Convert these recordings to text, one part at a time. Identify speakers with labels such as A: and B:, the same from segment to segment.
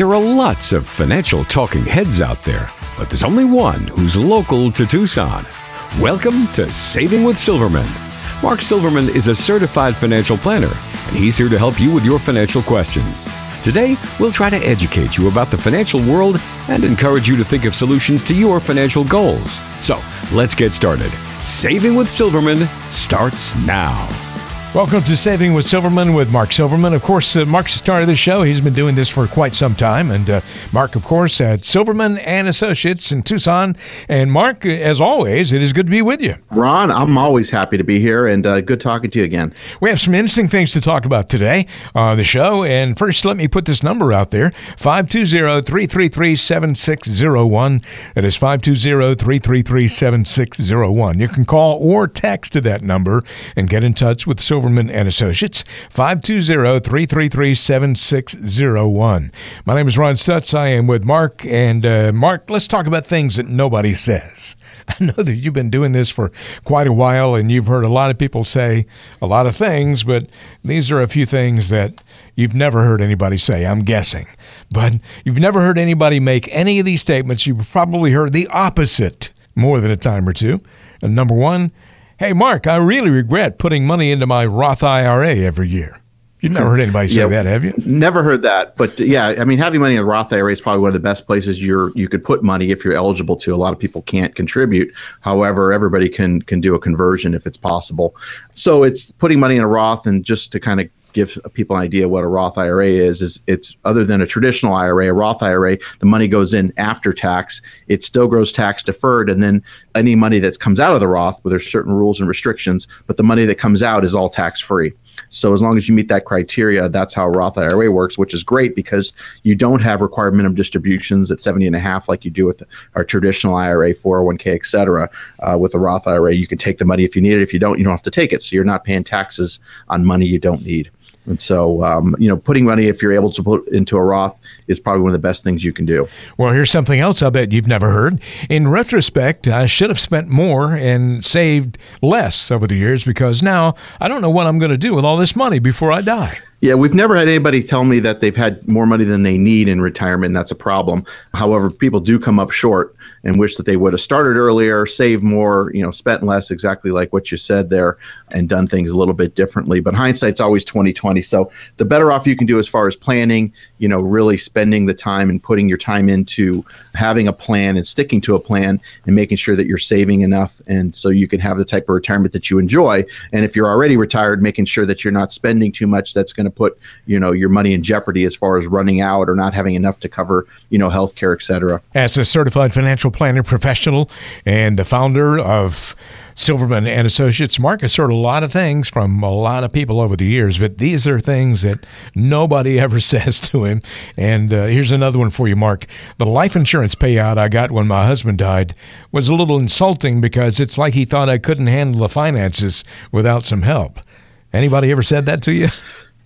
A: There are lots of financial talking heads out there, but there's only one who's local to Tucson. Welcome to Saving with Silverman. Mark Silverman is a certified financial planner, and he's here to help you with your financial questions. Today, we'll try to educate you about the financial world and encourage you to think of solutions to your financial goals. So, let's get started. Saving with Silverman starts now.
B: Welcome to Saving with Silverman with Mark Silverman. Of course, uh, Mark's the star of the show. He's been doing this for quite some time. And uh, Mark, of course, at Silverman and Associates in Tucson. And Mark, as always, it is good to be with you.
C: Ron, I'm always happy to be here and uh, good talking to you again.
B: We have some interesting things to talk about today on the show. And first, let me put this number out there 520 333 7601. That is 520 333 7601. You can call or text to that number and get in touch with Silverman. Silverman and Associates, 520-333-7601. My name is Ron Stutz. I am with Mark. And uh, Mark, let's talk about things that nobody says. I know that you've been doing this for quite a while and you've heard a lot of people say a lot of things, but these are a few things that you've never heard anybody say, I'm guessing. But you've never heard anybody make any of these statements. You've probably heard the opposite more than a time or two. And number one, Hey, Mark, I really regret putting money into my Roth IRA every year. You've never heard anybody say yeah, that, have you?
C: Never heard that, but yeah, I mean, having money in the Roth IRA is probably one of the best places you're you could put money if you're eligible to. A lot of people can't contribute. However, everybody can can do a conversion if it's possible. So it's putting money in a Roth, and just to kind of give people an idea what a Roth IRA is, is it's other than a traditional IRA, a Roth IRA, the money goes in after tax. It still grows tax deferred, and then any money that comes out of the Roth, well, there's certain rules and restrictions, but the money that comes out is all tax free. So as long as you meet that criteria, that's how Roth IRA works, which is great because you don't have required minimum distributions at 70 and a half like you do with our traditional IRA, 401k, et cetera. Uh, with a Roth IRA, you can take the money if you need it. If you don't, you don't have to take it. So you're not paying taxes on money you don't need. And so, um, you know, putting money, if you're able to put into a Roth, is probably one of the best things you can do.
B: Well, here's something else I bet you've never heard. In retrospect, I should have spent more and saved less over the years because now I don't know what I'm going to do with all this money before I die.
C: Yeah, we've never had anybody tell me that they've had more money than they need in retirement. And that's a problem. However, people do come up short and wish that they would have started earlier, saved more, you know, spent less, exactly like what you said there, and done things a little bit differently. But hindsight's always 2020. So the better off you can do as far as planning, you know, really spending the time and putting your time into having a plan and sticking to a plan and making sure that you're saving enough and so you can have the type of retirement that you enjoy. And if you're already retired, making sure that you're not spending too much that's going to put you know your money in jeopardy as far as running out or not having enough to cover you know health care, et cetera.
B: As a certified financial planner professional and the founder of Silverman and Associates. Mark has heard a lot of things from a lot of people over the years, but these are things that nobody ever says to him. And uh, here's another one for you, Mark. The life insurance payout I got when my husband died was a little insulting because it's like he thought I couldn't handle the finances without some help. Anybody ever said that to you?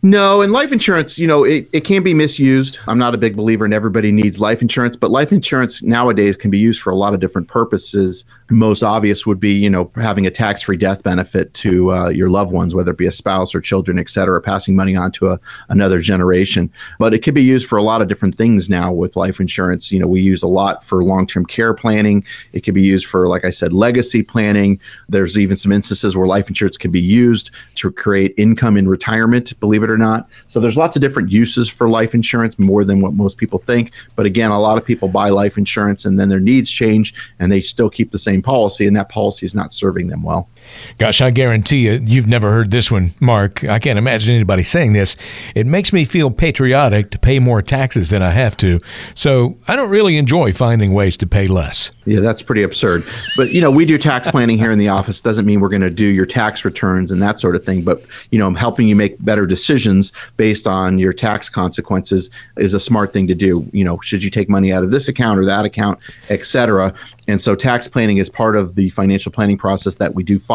C: No, and life insurance, you know, it, it can be misused. I'm not a big believer in everybody needs life insurance, but life insurance nowadays can be used for a lot of different purposes. Most obvious would be, you know, having a tax-free death benefit to uh, your loved ones, whether it be a spouse or children, et cetera, passing money on to a, another generation. But it could be used for a lot of different things now with life insurance. You know, we use a lot for long-term care planning. It could be used for, like I said, legacy planning. There's even some instances where life insurance can be used to create income in retirement, believe it or not. So there's lots of different uses for life insurance, more than what most people think. But again, a lot of people buy life insurance and then their needs change and they still keep the same policy, and that policy is not serving them well.
B: Gosh, I guarantee you, you've never heard this one, Mark. I can't imagine anybody saying this. It makes me feel patriotic to pay more taxes than I have to. So I don't really enjoy finding ways to pay less.
C: Yeah, that's pretty absurd. But, you know, we do tax planning here in the office. Doesn't mean we're going to do your tax returns and that sort of thing. But, you know, I'm helping you make better decisions based on your tax consequences is a smart thing to do. You know, should you take money out of this account or that account, et cetera. And so tax planning is part of the financial planning process that we do follow.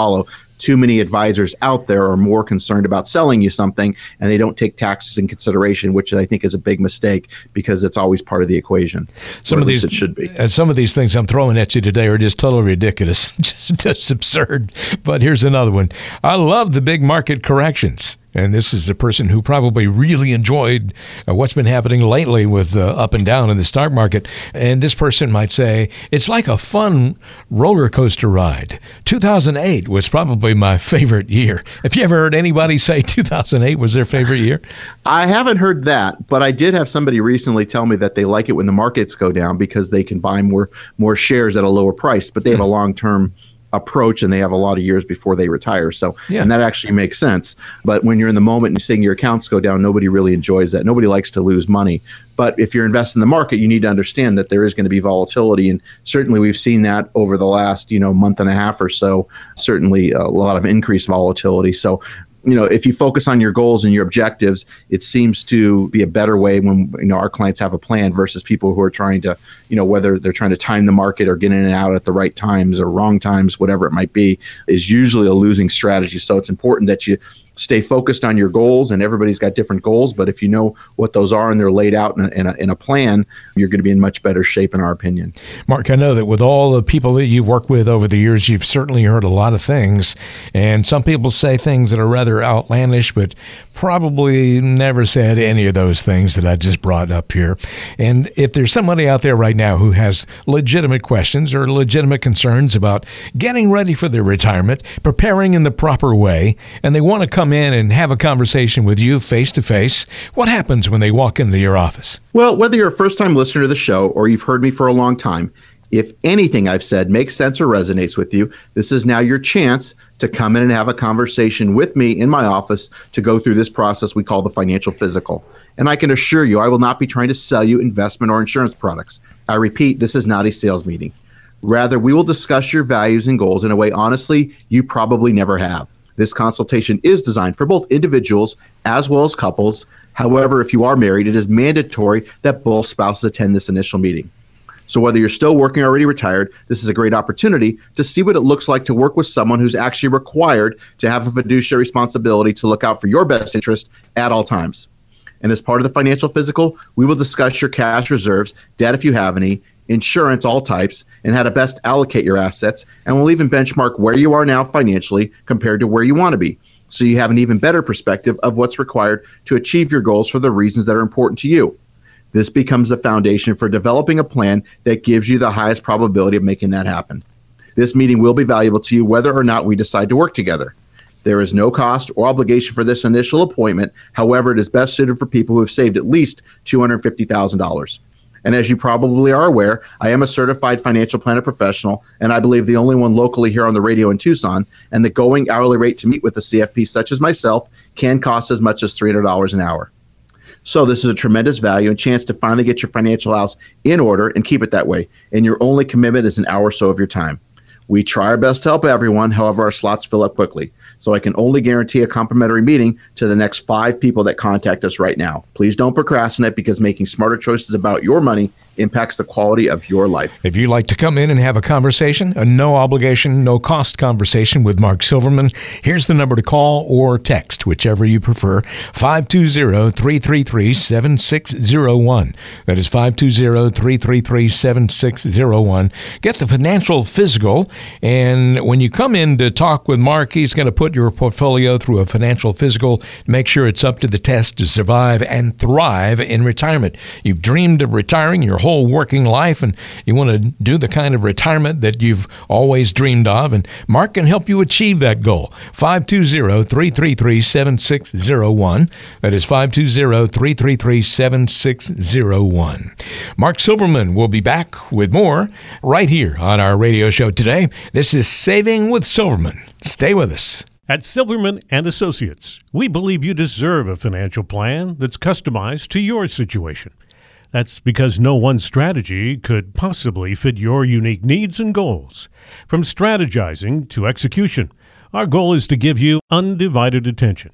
C: Too many advisors out there are more concerned about selling you something and they don't take taxes in consideration, which I think is a big mistake because it's always part of the equation.
B: Some of these it should be. Uh, some of these things I'm throwing at you today are just totally ridiculous, just, just absurd. But here's another one. I love the big market corrections. And this is a person who probably really enjoyed uh, what's been happening lately with uh, up and down in the stock market. And this person might say, it's like a fun roller coaster ride. 2008 was probably my favorite year. Have you ever heard anybody say 2008 was their favorite year?
C: I haven't heard that, but I did have somebody recently tell me that they like it when the markets go down because they can buy more more shares at a lower price, but they have a long term approach and they have a lot of years before they retire. So, yeah. and that actually makes sense. But when you're in the moment and seeing your accounts go down, nobody really enjoys that. Nobody likes to lose money. But if you're investing in the market, you need to understand that there is going to be volatility. And certainly we've seen that over the last, you know, month and a half or so, certainly a lot of increased volatility. So you know if you focus on your goals and your objectives it seems to be a better way when you know our clients have a plan versus people who are trying to you know whether they're trying to time the market or get in and out at the right times or wrong times whatever it might be is usually a losing strategy. So it's important that you stay focused on your goals and everybody's got different goals but if you know what those are and they're laid out in a, in a, in a plan you're going to be in much better shape in our opinion
B: mark i know that with all the people that you've worked with over the years you've certainly heard a lot of things and some people say things that are rather outlandish but probably never said any of those things that I just brought up here. And if there's somebody out there right now who has legitimate questions or legitimate concerns about getting ready for their retirement, preparing in the proper way, and they want to come in and have a conversation with you face to face, what happens when they walk into your office?
C: Well, whether you're a first time listener to the show or you've heard me for a long time, if anything I've said makes sense or resonates with you, this is now your chance to come in and have a conversation with me in my office to go through this process we call the financial physical. And I can assure you, I will not be trying to sell you investment or insurance products. I repeat, this is not a sales meeting. Rather, we will discuss your values and goals in a way, honestly, you probably never have. This consultation is designed for both individuals as well as couples. However, if you are married, it is mandatory that both spouses attend this initial meeting. So whether you're still working or already retired, this is a great opportunity to see what it looks like to work with someone who's actually required to have a fiduciary responsibility to look out for your best interest at all times. And as part of the financial physical, we will discuss your cash reserves, debt if you have any, insurance, all types, and how to best allocate your assets. And we'll even benchmark where you are now financially compared to where you want to be. So you have an even better perspective of what's required to achieve your goals for the reasons that are important to you. This becomes the foundation for developing a plan that gives you the highest probability of making that happen. This meeting will be valuable to you whether or not we decide to work together. There is no cost or obligation for this initial appointment. However, it is best suited for people who have saved at least $250,000. And as you probably are aware, I am a certified financial planner professional, and I believe the only one locally here on the radio in Tucson. And the going hourly rate to meet with a CFP such as myself can cost as much as $300 an hour. So this is a tremendous value and chance to finally get your financial house in order and keep it that way. And your only commitment is an hour or so of your time. We try our best to help everyone, however, our slots fill up quickly. So I can only guarantee a complimentary meeting to the next five people that contact us right now. Please don't procrastinate because making smarter choices about your money impacts the quality of your life.
B: If you'd like to come in and have a conversation, a no obligation, no cost conversation with Mark Silverman, here's the number to call or text, whichever you prefer 520 333 7601. That is 520 333 7601. Get the financial physical, and when you come in to talk with Mark, he's going to put your portfolio through a financial physical, make sure it's up to the test to survive and thrive in retirement. You've dreamed of retiring your whole whole working life and you want to do the kind of retirement that you've always dreamed of, and Mark can help you achieve that goal. 520 333 7601. That is 520 333 7601. Mark Silverman will be back with more right here on our radio show today. This is Saving with Silverman. Stay with us.
D: At Silverman and Associates, we believe you deserve a financial plan that's customized to your situation. That's because no one strategy could possibly fit your unique needs and goals. From strategizing to execution, our goal is to give you undivided attention.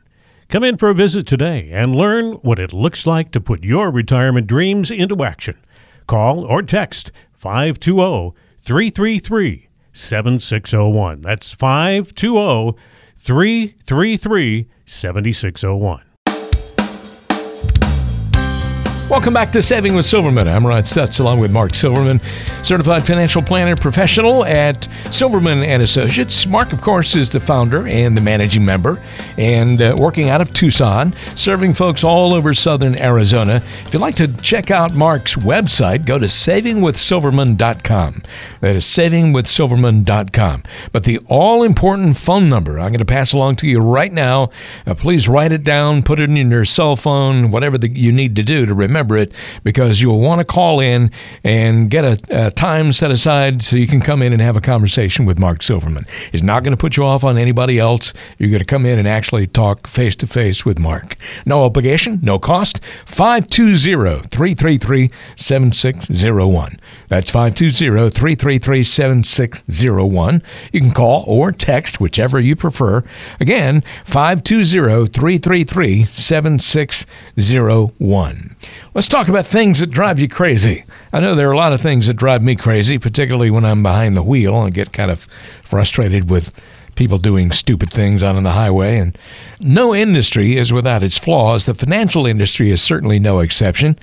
D: Come in for a visit today and learn what it looks like to put your retirement dreams into action. Call or text 520 333 7601. That's 520 333 7601.
B: Welcome back to Saving with Silverman. I'm Ron Stutz along with Mark Silverman, certified financial planner professional at Silverman and Associates. Mark, of course, is the founder and the managing member and uh, working out of Tucson, serving folks all over southern Arizona. If you'd like to check out Mark's website, go to savingwithsilverman.com. That is savingwithsilverman.com. But the all important phone number I'm going to pass along to you right now, uh, please write it down, put it in your cell phone, whatever the, you need to do to remember remember it because you'll want to call in and get a, a time set aside so you can come in and have a conversation with Mark Silverman. He's not going to put you off on anybody else. You're going to come in and actually talk face to face with Mark. No obligation, no cost. 520 333 7601. That's 520 333 7601. You can call or text, whichever you prefer. Again, 520 333 7601. Let's talk about things that drive you crazy. I know there are a lot of things that drive me crazy, particularly when I'm behind the wheel and get kind of frustrated with people doing stupid things out on the highway. And no industry is without its flaws. The financial industry is certainly no exception.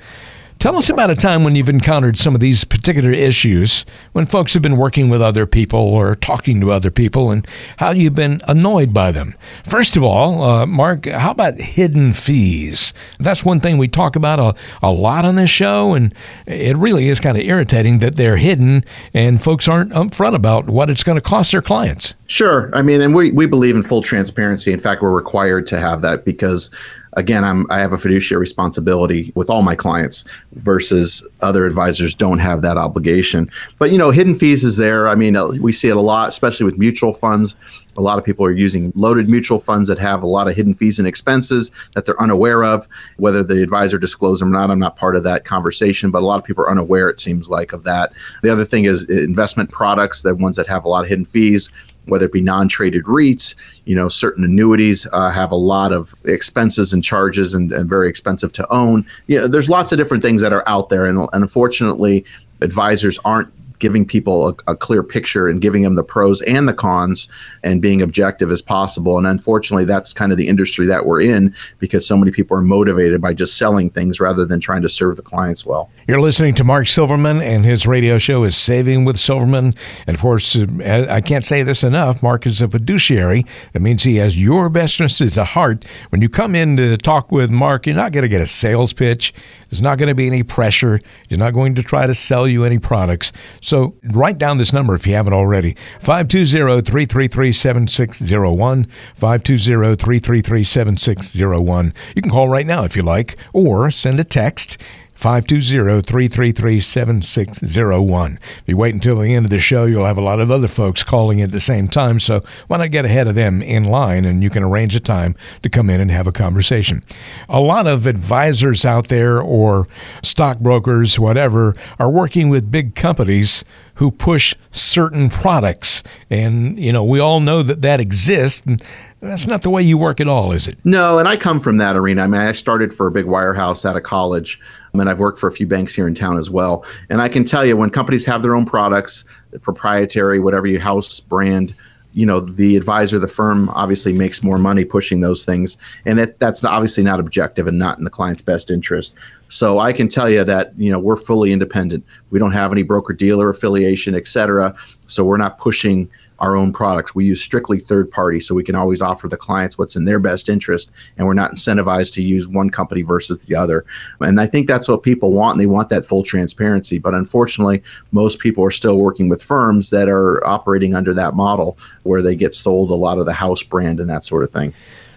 B: Tell us about a time when you've encountered some of these particular issues, when folks have been working with other people or talking to other people, and how you've been annoyed by them. First of all, uh, Mark, how about hidden fees? That's one thing we talk about a, a lot on this show, and it really is kind of irritating that they're hidden and folks aren't upfront about what it's going to cost their clients.
C: Sure. I mean, and we, we believe in full transparency. In fact, we're required to have that because again, I'm I have a fiduciary responsibility with all my clients versus other advisors don't have that obligation. But you know, hidden fees is there. I mean, uh, we see it a lot, especially with mutual funds. A lot of people are using loaded mutual funds that have a lot of hidden fees and expenses that they're unaware of. Whether the advisor discloses them or not, I'm not part of that conversation, but a lot of people are unaware, it seems like, of that. The other thing is investment products, the ones that have a lot of hidden fees whether it be non-traded REITs, you know, certain annuities uh, have a lot of expenses and charges and, and, very expensive to own. You know, there's lots of different things that are out there, and, and unfortunately, advisors aren't giving people a, a, clear picture and giving them the pros and the cons and being objective as possible. And unfortunately, that's kind of the industry that we're in because so many people are motivated by just selling things rather than trying to serve the clients well.
B: You're listening to Mark Silverman, and his radio show is Saving with Silverman. And of course, uh, I can't say this enough Mark is a fiduciary. That means he has your best interests at heart. When you come in to talk with Mark, you're not going to get a sales pitch. There's not going to be any pressure. You're not going to try to sell you any products. So write down this number if you haven't already 520 333 7601. 520 333 7601. You can call right now if you like, or send a text 520-333-7601. If you wait until the end of the show, you'll have a lot of other folks calling at the same time, so why not get ahead of them in line and you can arrange a time to come in and have a conversation. A lot of advisors out there or stockbrokers, whatever, are working with big companies who push certain products. And, you know, we all know that that exists. And that's not the way you work at all, is it?
C: No, and I come from that arena. I mean, I started for a big wirehouse out of college, and I've worked for a few banks here in town as well. And I can tell you, when companies have their own products, proprietary, whatever you house brand, you know, the advisor, the firm obviously makes more money pushing those things, and it, that's obviously not objective and not in the client's best interest. So I can tell you that you know we're fully independent. We don't have any broker dealer affiliation, et cetera. So we're not pushing our own products. We use strictly third party, so we can always offer the clients what's in their best interest, and we're not incentivized to use one company versus the other. And I think that's what people want, and they want that full transparency. But unfortunately, most people are still working with firms that are operating under that model where they get sold a lot of the house brand and that sort of thing.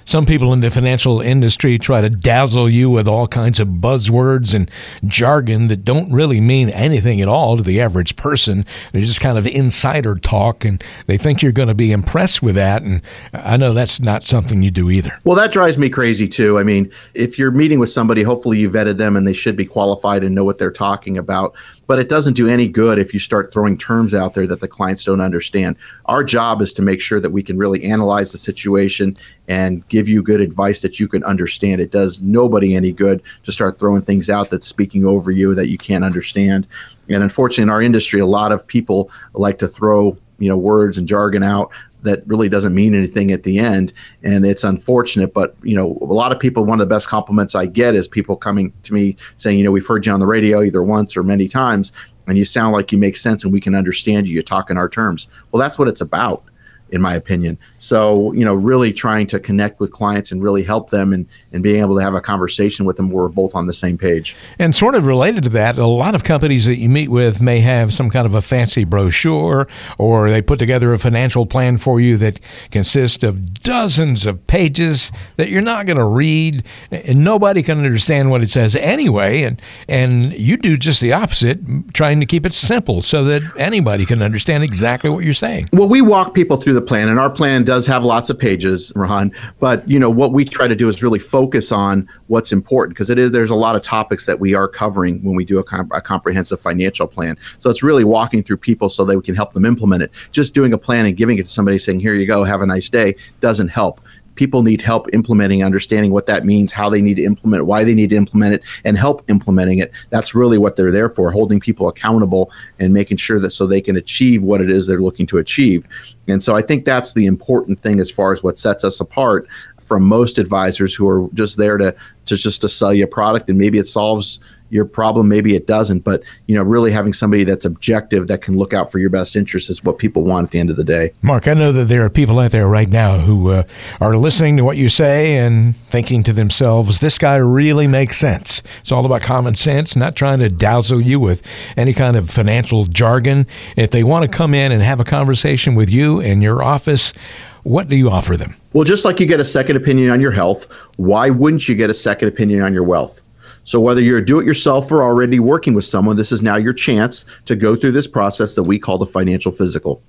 B: Some people in the financial industry try to dazzle you with all kinds of buzzwords and jargon that don't really mean anything at all to the average person. They're just kind of insider talk, and they think you're going to be impressed with that. And I know that's not something you do either.
C: Well, that drives me crazy too. I mean, if you're meeting with somebody, hopefully you vetted them and they should be qualified and know what they're talking about but it doesn't do any good if you start throwing terms out there that the clients don't understand. Our job is to make sure that we can really analyze the situation and give you good advice that you can understand. It does nobody any good to start throwing things out that's speaking over you that you can't understand. And unfortunately, in our industry, a lot of people like to throw you know words and jargon out that really doesn't mean anything at the end. And it's unfortunate, but you know, a lot of people, one of the best compliments I get is people coming to me saying, you know, we've heard you on the radio either once or many times, and you sound like you make sense and we can understand you. You talk in our terms. Well, that's what it's about in my opinion. So, you know, really trying to connect with clients and really help them and, and being able to have a conversation with them where we're both on the same page.
B: And sort of related to that, a lot of companies that you meet with may have some kind of a fancy brochure or they put together a financial plan for you that consists of dozens of pages that you're not going to read and nobody can understand what it says anyway. And, and you do just the opposite, trying to keep it simple so that anybody can understand exactly what you're saying.
C: Well, we walk people through the plan, and our plan does have lots of pages, Ron. But you know what we try to do is really focus on what's important because it is there's a lot of topics that we are covering when we do a, a, comprehensive financial plan. So it's really walking through people so that we can help them implement it. Just doing a plan and giving it to somebody saying, "Here you go, have a nice day," doesn't help people need help implementing, understanding what that means, how they need to implement why they need to implement it, and help implementing it. That's really what they're there for, holding people accountable and making sure that so they can achieve what it is they're looking to achieve. And so I think that's the important thing as far as what sets us apart from most advisors who are just there to to just to sell you a product. And maybe it solves your problem maybe it doesn't. But you know really having somebody that's objective that can look out for your best interest is what people want at the end of the day.
B: Mark i know that there are people out there right now who uh, are listening to what you say and thinking to themselves this guy really makes sense. It's all about common sense not trying to dazzle you with any kind of financial jargon. If they want to come in and have a conversation with you in your office what do you offer them
C: well just like you get a second opinion on your health why wouldn't you get a second opinion on your wealth so, whether you're do it yourself or already working with someone, this is now your chance to go through this process that we call the financial physical.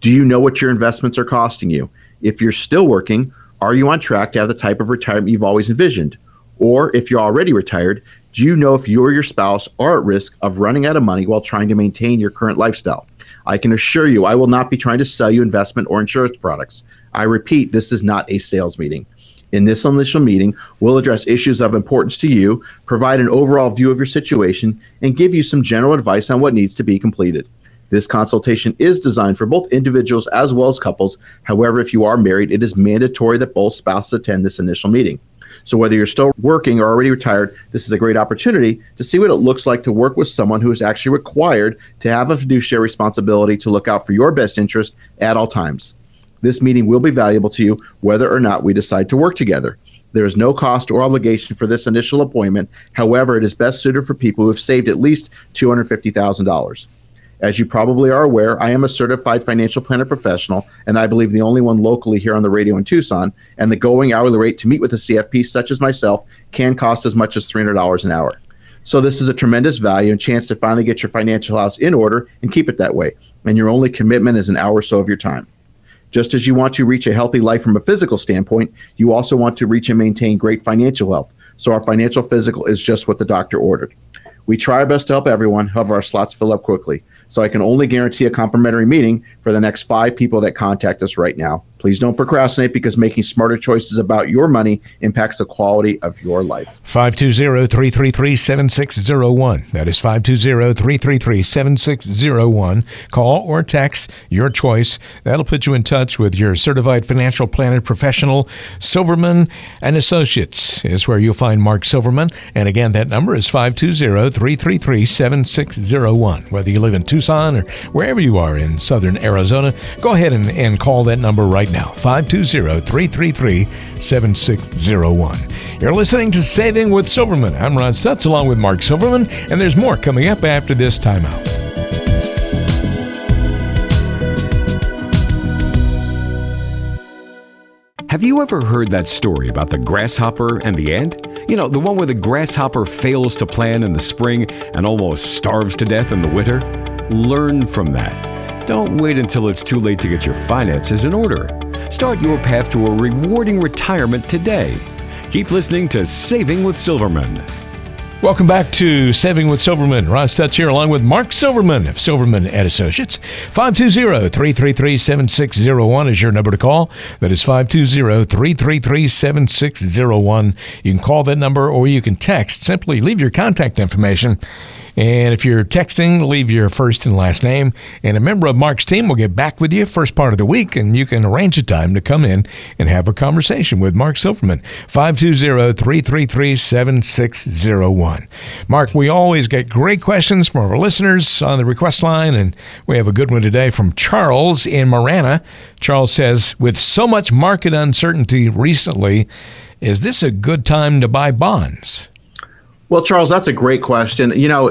C: Do you know what your investments are costing you? If you're still working, are you on track to have the type of retirement you've always envisioned? Or if you're already retired, do you know if you or your spouse are at risk of running out of money while trying to maintain your current lifestyle? I can assure you, I will not be trying to sell you investment or insurance products. I repeat, this is not a sales meeting. In this initial meeting, we'll address issues of importance to you, provide an overall view of your situation, and give you some general advice on what needs to be completed. This consultation is designed for both individuals as well as couples. However, if you are married, it is mandatory that both spouses attend this initial meeting. So, whether you're still working or already retired, this is a great opportunity to see what it looks like to work with someone who is actually required to have a fiduciary responsibility to look out for your best interest at all times. This meeting will be valuable to you whether or not we decide to work together. There is no cost or obligation for this initial appointment. However, it is best suited for people who have saved at least $250,000. As you probably are aware, I am a certified financial planner professional, and I believe the only one locally here on the radio in Tucson. And the going hourly rate to meet with a CFP such as myself can cost as much as $300 an hour. So, this is a tremendous value and chance to finally get your financial house in order and keep it that way. And your only commitment is an hour or so of your time. Just as you want to reach a healthy life from a physical standpoint, you also want to reach and maintain great financial health. So our financial physical is just what the doctor ordered. We try our best to help everyone, however, our slots fill up quickly. So I can only guarantee a complimentary meeting for the next five people that contact us right now. Please don't procrastinate because making smarter choices about your money impacts the quality of your life.
B: 520-333-7601. That is 520-333-7601. Call or text your choice. That'll put you in touch with your certified financial planner professional, Silverman and Associates is where you'll find Mark Silverman. And again, that number is 520-333-7601. Whether you live in Tucson or wherever you are in southern Arizona, go ahead and, and call that number right now 520 333 7601. You're listening to Saving with Silverman. I'm Ron Stutz along with Mark Silverman, and there's more coming up after this timeout.
A: Have you ever heard that story about the grasshopper and the ant? You know, the one where the grasshopper fails to plan in the spring and almost starves to death in the winter? Learn from that. Don't wait until it's too late to get your finances in order. Start your path to a rewarding retirement today. Keep listening to Saving with Silverman.
B: Welcome back to Saving with Silverman. Ron Stutz here along with Mark Silverman of Silverman and Associates. 520-333-7601 is your number to call. That is 520-333-7601. You can call that number or you can text. Simply leave your contact information And if you're texting, leave your first and last name. And a member of Mark's team will get back with you first part of the week, and you can arrange a time to come in and have a conversation with Mark Silverman. 520 333 7601. Mark, we always get great questions from our listeners on the request line, and we have a good one today from Charles in Marana. Charles says, with so much market uncertainty recently, is this a good time to buy bonds?
C: Well, Charles, that's a great question. You know,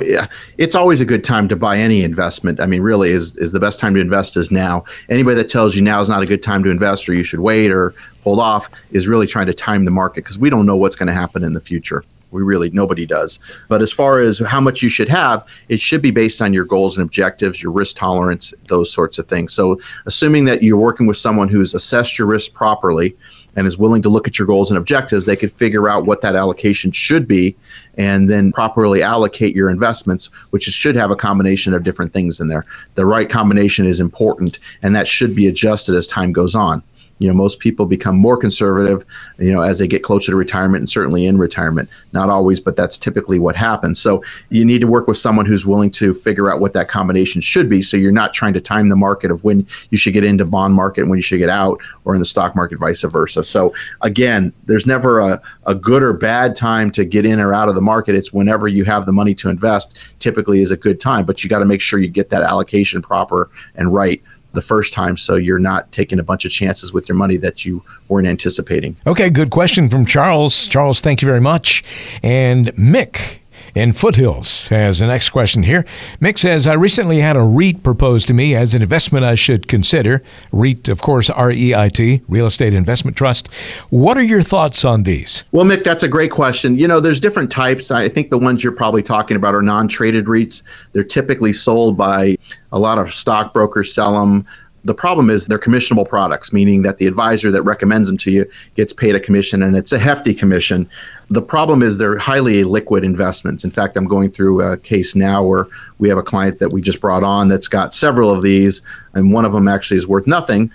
C: it's always a good time to buy any investment. I mean, really, is is the best time to invest is now. Anybody that tells you now is not a good time to invest or you should wait or hold off is really trying to time the market because we don't know what's going to happen in the future. We really nobody does. But as far as how much you should have, it should be based on your goals and objectives, your risk tolerance, those sorts of things. So, assuming that you're working with someone who's assessed your risk properly and is willing to look at your goals and objectives, they could figure out what that allocation should be and then properly allocate your investments, which should have a combination of different things in there. The right combination is important, and that should be adjusted as time goes on you know most people become more conservative you know as they get closer to retirement and certainly in retirement. Not always but that's typically what happens. So you need to work with someone who's willing to figure out what that combination should be so you're not trying to time the market of when you should get into bond market and when you should get out or in the stock market vice versa. So again there's never a, a good or bad time to get in or out of the market. It's whenever you have the money to invest typically is a good time but you got to make sure you get that allocation proper and right the first time so you're not taking a bunch of chances with your money that you weren't anticipating.
B: Okay, good question from Charles. Charles, thank you very much. And Mick in Foothills has the next question here. Mick says, I recently had a REIT proposed to me as an investment I should consider. REIT, of course, R E I T, Real Estate Investment Trust. What are your thoughts on these?
C: Well, Mick, that's a great question. You know, there's different types. I think the ones you're probably talking about are non traded REITs. They're typically sold by a lot of stockbrokers, sell them. The problem is they're commissionable products, meaning that the advisor that recommends them to you gets paid a commission and it's a hefty commission. The problem is they're highly liquid investments. In fact, I'm going through a case now where we have a client that we just brought on that's got several of these, and one of them actually is worth nothing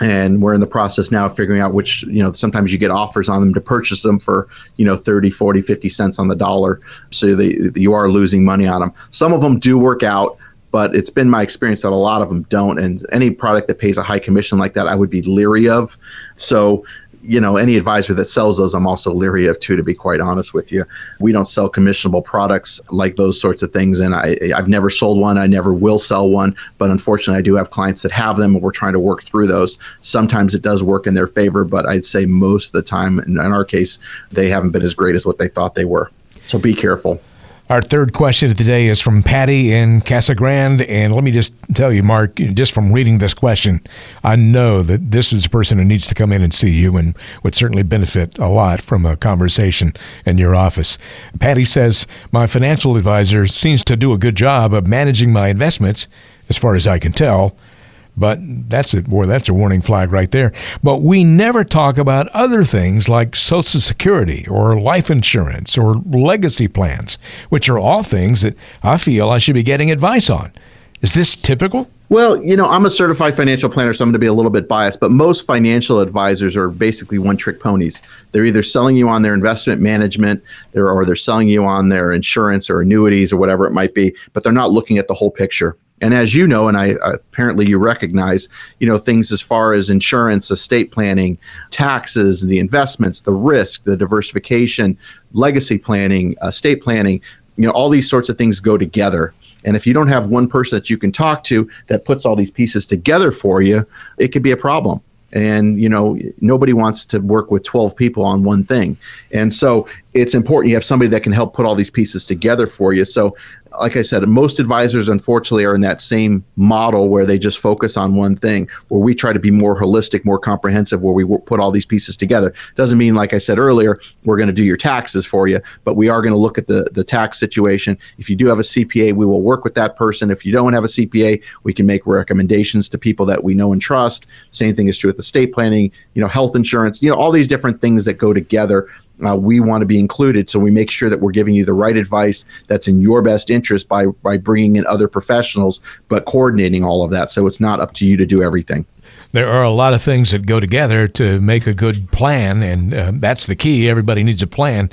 C: and we're in the process now of figuring out which you know sometimes you get offers on them to purchase them for you know 30 40 50 cents on the dollar so they, you are losing money on them some of them do work out but it's been my experience that a lot of them don't and any product that pays a high commission like that i would be leery of so you know, any advisor that sells those, I'm also leery of too, to be quite honest with you. We don't sell commissionable products like those sorts of things. And I, I've never sold one. I never will sell one. But unfortunately, I do have clients that have them and we're trying to work through those. Sometimes it does work in their favor, but I'd say most of the time, in, in our case, they haven't been as great as what they thought they were. So be careful.
B: Our third question of the day is from Patty in Casa Grande. And let me just tell you, Mark, just from reading this question, I know that this is a person who needs to come in and see you and would certainly benefit a lot from a conversation in your office. Patty says, My financial advisor seems to do a good job of managing my investments, as far as I can tell. But that's it. Boy, that's a warning flag right there. But we never talk about other things like Social Security or life insurance or legacy plans, which are all things that I feel I should be getting advice on. Is this typical?
C: Well, you know, I'm a certified financial planner, so I'm going to be a little bit biased, but most financial advisors are basically one trick ponies. They're either selling you on their investment management or they're selling you on their insurance or annuities or whatever it might be, but they're not looking at the whole picture. And as you know, and I apparently you recognize, you know, things as far as insurance, estate planning, taxes, the investments, the risk, the diversification, legacy planning, estate planning, you know, all these sorts of things go together. And if you don't have one person that you can talk to that puts all these pieces together for you, it could be a problem and you know nobody wants to work with 12 people on one thing and so it's important you have somebody that can help put all these pieces together for you so like I said, most advisors unfortunately are in that same model where they just focus on one thing, where we try to be more holistic, more comprehensive, where we put all these pieces together. Doesn't mean, like I said earlier, we're going to do your taxes for you, but we are going to look at the, the tax situation. If you do have a CPA, we will work with that person. If you don't have a CPA, we can make recommendations to people that we know and trust. Same thing is true with estate planning, you know, health insurance, you know, all these different things that go together uh, we want to be included. So we make sure that we're giving you the right advice that's in your best interest by by bringing in other professionals, but coordinating all of that. So it's not up to you to do everything.
B: There are a lot of things that go together to make a good plan, and uh, that's the key. Everybody needs a plan.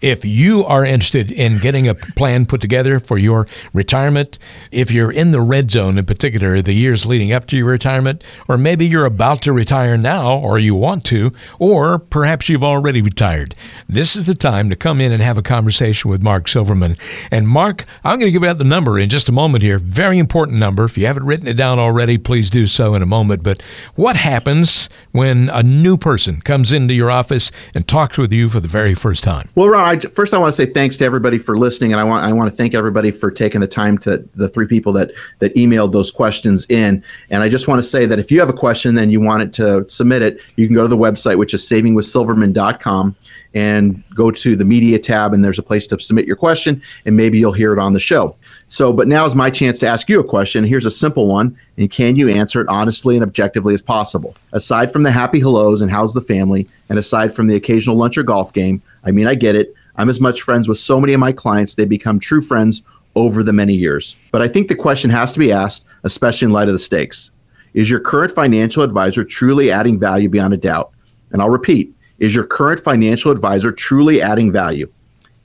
B: If you are interested in getting a plan put together for your retirement, if you're in the red zone in particular, the years leading up to your retirement, or maybe you're about to retire now or you want to, or perhaps you've already retired, this is the time to come in and have a conversation with Mark Silverman. And Mark, I'm going to give out the number in just a moment here. Very important number. If you haven't written it down already, please do so in a moment. But what happens when a new person comes into your office and talks with you for the very first time?
C: Well, Ron, I, first I want to say thanks to everybody for listening, and I want I want to thank everybody for taking the time to the three people that that emailed those questions in. And I just want to say that if you have a question and you want it to submit it, you can go to the website, which is savingwithsilverman.com and go to the media tab and there's a place to submit your question and maybe you'll hear it on the show. So, but now is my chance to ask you a question. Here's a simple one and can you answer it honestly and objectively as possible? Aside from the happy hellos and how's the family and aside from the occasional lunch or golf game, I mean I get it. I'm as much friends with so many of my clients they become true friends over the many years. But I think the question has to be asked, especially in light of the stakes. Is your current financial advisor truly adding value beyond a doubt? And I'll repeat, is your current financial advisor truly adding value?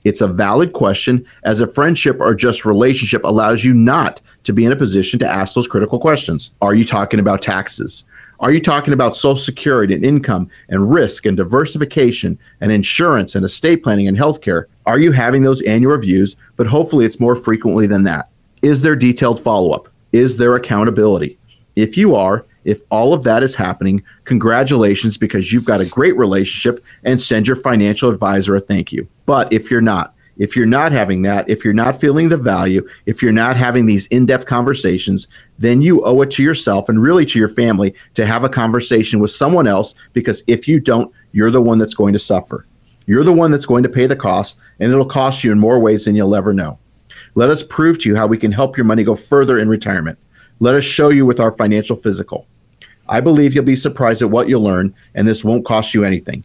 C: It's a valid question as a friendship or just relationship allows you not to be in a position to ask those critical questions. Are you talking about taxes? Are you talking about social security and income and risk and diversification and insurance and estate planning and healthcare? Are you having those annual reviews? But hopefully it's more frequently than that. Is there detailed follow up? Is there accountability? If you are, if all of that is happening, congratulations because you've got a great relationship and send your financial advisor a thank you. But if you're not, if you're not having that, if you're not feeling the value, if you're not having these in depth conversations, then you owe it to yourself and really to your family to have a conversation with someone else because if you don't, you're the one that's going to suffer. You're the one that's going to pay the cost, and it'll cost you in more ways than you'll ever know. Let us prove to you how we can help your money go further in retirement. Let us show you with our financial physical. I believe you'll be surprised at what you'll learn, and this won't cost you anything.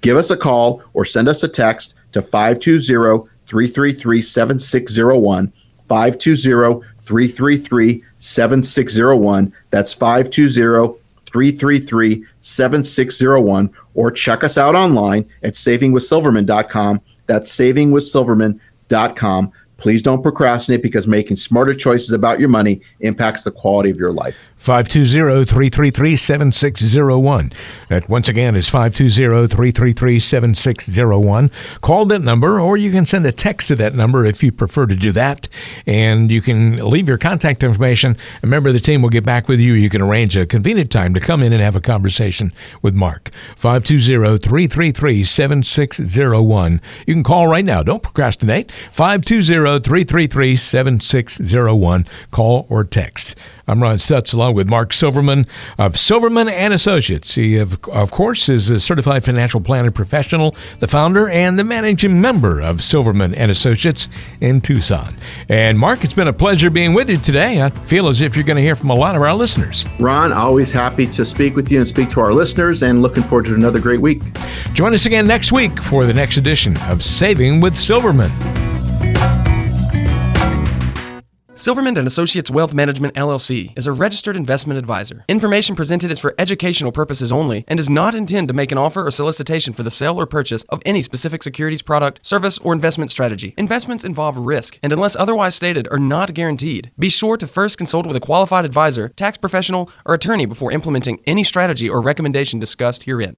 C: Give us a call or send us a text to 520 333 7601. 520 333 7601. That's 520 333 7601. Or check us out online at savingwithsilverman.com. That's savingwithsilverman.com. Please don't procrastinate because making smarter choices about your money impacts the quality of your life.
B: 520-333-7601. That once again is 520-333-7601. Call that number or you can send a text to that number if you prefer to do that. And you can leave your contact information. A member of the team will get back with you. You can arrange a convenient time to come in and have a conversation with Mark. 520-333-7601. You can call right now. Don't procrastinate. 520-333-7601. Call or text. I'm Ron Stutz along with Mark Silverman of Silverman and Associates. He, of, of course, is a certified financial planner professional, the founder and the managing member of Silverman and Associates in Tucson. And Mark, it's been a pleasure being with you today. I feel as if you're going to hear from a lot of our listeners.
C: Ron, always happy to speak with you and speak to our listeners and looking forward to another great week.
B: Join us again next week for the next edition of Saving with Silverman.
E: Silverman and Associates Wealth Management LLC is a registered investment advisor. Information presented is for educational purposes only and does not intend to make an offer or solicitation for the sale or purchase of any specific securities product, service, or investment strategy. Investments involve risk and unless otherwise stated are not guaranteed. Be sure to first consult with a qualified advisor, tax professional, or attorney before implementing any strategy or recommendation discussed herein.